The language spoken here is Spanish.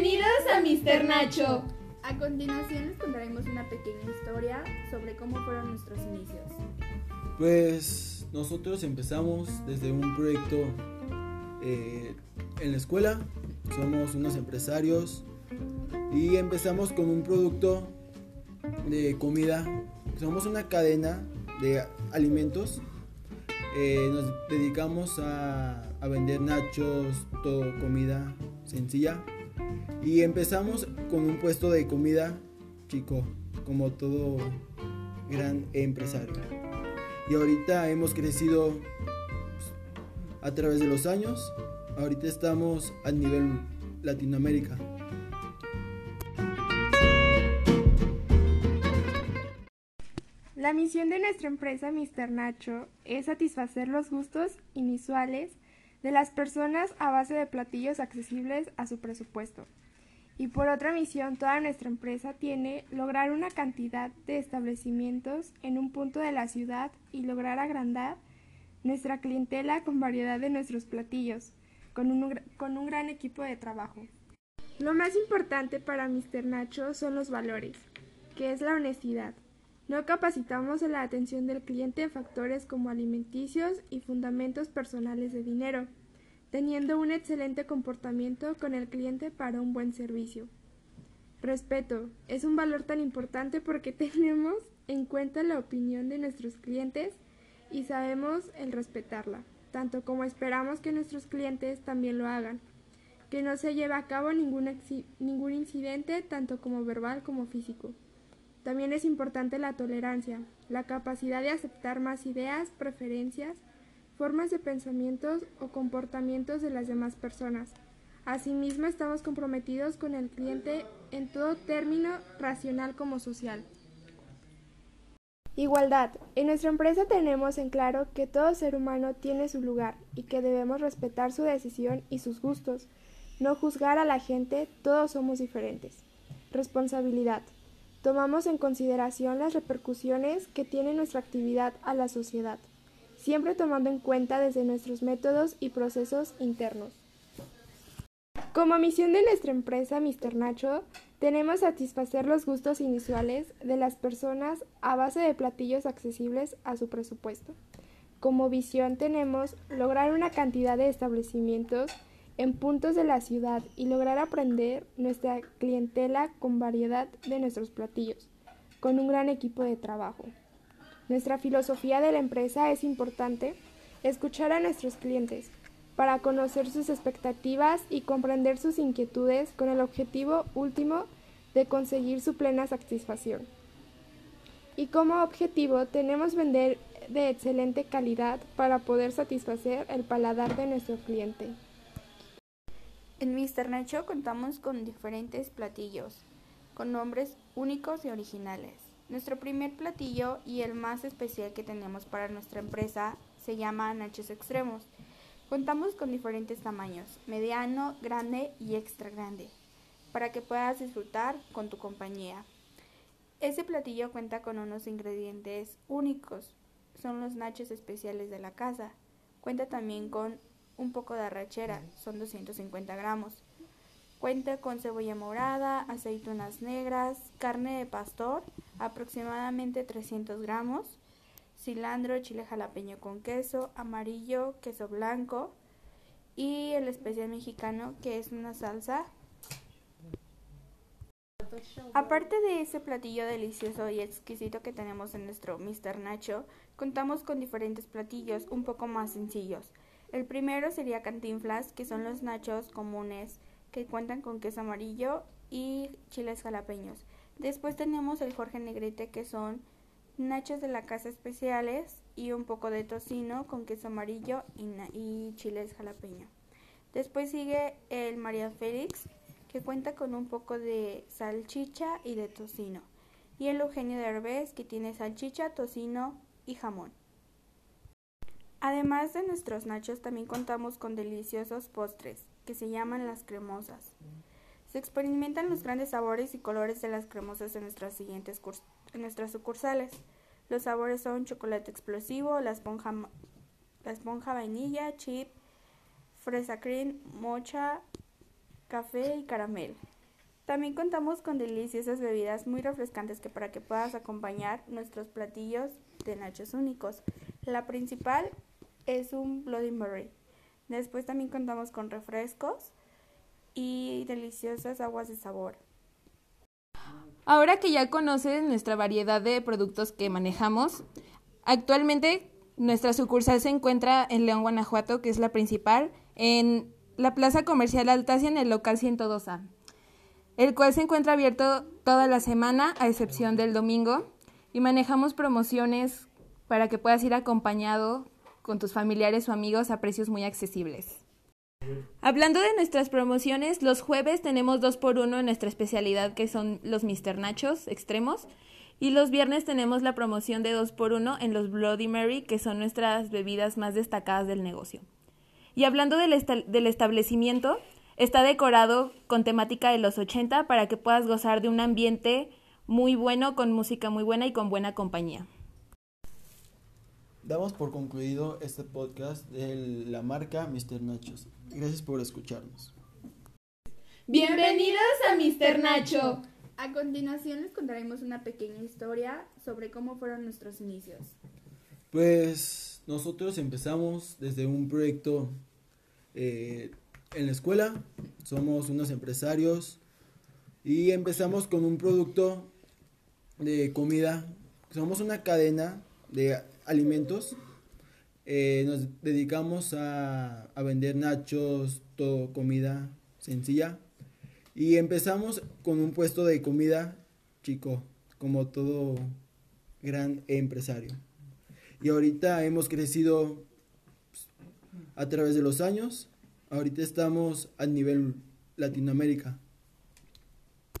Bienvenidos a Mr. Nacho. A continuación les contaremos una pequeña historia sobre cómo fueron nuestros inicios. Pues nosotros empezamos desde un proyecto eh, en la escuela, somos unos empresarios y empezamos con un producto de comida, somos una cadena de alimentos, eh, nos dedicamos a, a vender nachos, todo comida sencilla y empezamos con un puesto de comida chico, como todo gran empresario. Y ahorita hemos crecido pues, a través de los años. Ahorita estamos a nivel Latinoamérica. La misión de nuestra empresa Mr. Nacho es satisfacer los gustos inusuales de las personas a base de platillos accesibles a su presupuesto. Y por otra misión, toda nuestra empresa tiene lograr una cantidad de establecimientos en un punto de la ciudad y lograr agrandar nuestra clientela con variedad de nuestros platillos, con un, con un gran equipo de trabajo. Lo más importante para Mr. Nacho son los valores, que es la honestidad. No capacitamos en la atención del cliente en factores como alimenticios y fundamentos personales de dinero, teniendo un excelente comportamiento con el cliente para un buen servicio. Respeto es un valor tan importante porque tenemos en cuenta la opinión de nuestros clientes y sabemos el respetarla, tanto como esperamos que nuestros clientes también lo hagan, que no se lleve a cabo ningún, ningún incidente tanto como verbal como físico. También es importante la tolerancia, la capacidad de aceptar más ideas, preferencias, formas de pensamientos o comportamientos de las demás personas. Asimismo, estamos comprometidos con el cliente en todo término racional como social. Igualdad. En nuestra empresa tenemos en claro que todo ser humano tiene su lugar y que debemos respetar su decisión y sus gustos, no juzgar a la gente, todos somos diferentes. Responsabilidad. Tomamos en consideración las repercusiones que tiene nuestra actividad a la sociedad, siempre tomando en cuenta desde nuestros métodos y procesos internos. Como misión de nuestra empresa Mr. Nacho, tenemos satisfacer los gustos inusuales de las personas a base de platillos accesibles a su presupuesto. Como visión tenemos lograr una cantidad de establecimientos en puntos de la ciudad y lograr aprender nuestra clientela con variedad de nuestros platillos, con un gran equipo de trabajo. Nuestra filosofía de la empresa es importante escuchar a nuestros clientes para conocer sus expectativas y comprender sus inquietudes con el objetivo último de conseguir su plena satisfacción. Y como objetivo tenemos vender de excelente calidad para poder satisfacer el paladar de nuestro cliente. En Mr. Nacho contamos con diferentes platillos, con nombres únicos y originales. Nuestro primer platillo y el más especial que tenemos para nuestra empresa se llama Nachos Extremos. Contamos con diferentes tamaños, mediano, grande y extra grande, para que puedas disfrutar con tu compañía. Ese platillo cuenta con unos ingredientes únicos, son los nachos especiales de la casa. Cuenta también con un poco de arrachera, son 250 gramos. Cuenta con cebolla morada, aceitunas negras, carne de pastor, aproximadamente 300 gramos, cilantro, chile jalapeño con queso, amarillo, queso blanco y el especial mexicano que es una salsa. Aparte de ese platillo delicioso y exquisito que tenemos en nuestro Mr. Nacho, contamos con diferentes platillos un poco más sencillos. El primero sería cantinflas, que son los nachos comunes que cuentan con queso amarillo y chiles jalapeños. Después tenemos el Jorge Negrete, que son nachos de la casa especiales y un poco de tocino con queso amarillo y, chiles jalapeño. Después sigue el María Félix, que cuenta con un poco de salchicha y de tocino. Y el Eugenio de Herbes, que tiene salchicha, tocino y jamón. Además de nuestros nachos, también contamos con deliciosos postres, que se llaman las cremosas. Se experimentan los grandes sabores y colores de las cremosas en nuestras siguientes en nuestras sucursales. Los sabores son chocolate explosivo, la esponja, la esponja vainilla, chip, fresa cream, mocha, café y caramel. También contamos con deliciosas bebidas muy refrescantes que para que puedas acompañar nuestros platillos de nachos únicos. La principal es un Bloody Mary. Después también contamos con refrescos y deliciosas aguas de sabor. Ahora que ya conoces nuestra variedad de productos que manejamos, actualmente nuestra sucursal se encuentra en León, Guanajuato, que es la principal, en la Plaza Comercial Altacia, en el local 102A, el cual se encuentra abierto toda la semana, a excepción del domingo, y manejamos promociones para que puedas ir acompañado con tus familiares o amigos a precios muy accesibles. Hablando de nuestras promociones, los jueves tenemos dos por uno en nuestra especialidad que son los Mr. Nachos extremos y los viernes tenemos la promoción de dos por uno en los Bloody Mary que son nuestras bebidas más destacadas del negocio. Y hablando del, del establecimiento, está decorado con temática de los 80 para que puedas gozar de un ambiente muy bueno, con música muy buena y con buena compañía. Damos por concluido este podcast de la marca Mr. Nachos. Gracias por escucharnos. Bienvenidos a Mr. Nacho. A continuación les contaremos una pequeña historia sobre cómo fueron nuestros inicios. Pues nosotros empezamos desde un proyecto eh, en la escuela, somos unos empresarios y empezamos con un producto de comida, somos una cadena de alimentos. Eh, nos dedicamos a, a, vender nachos, todo comida sencilla. Y empezamos con un puesto de comida chico, como todo gran empresario. Y ahorita hemos crecido a través de los años. Ahorita estamos a nivel Latinoamérica.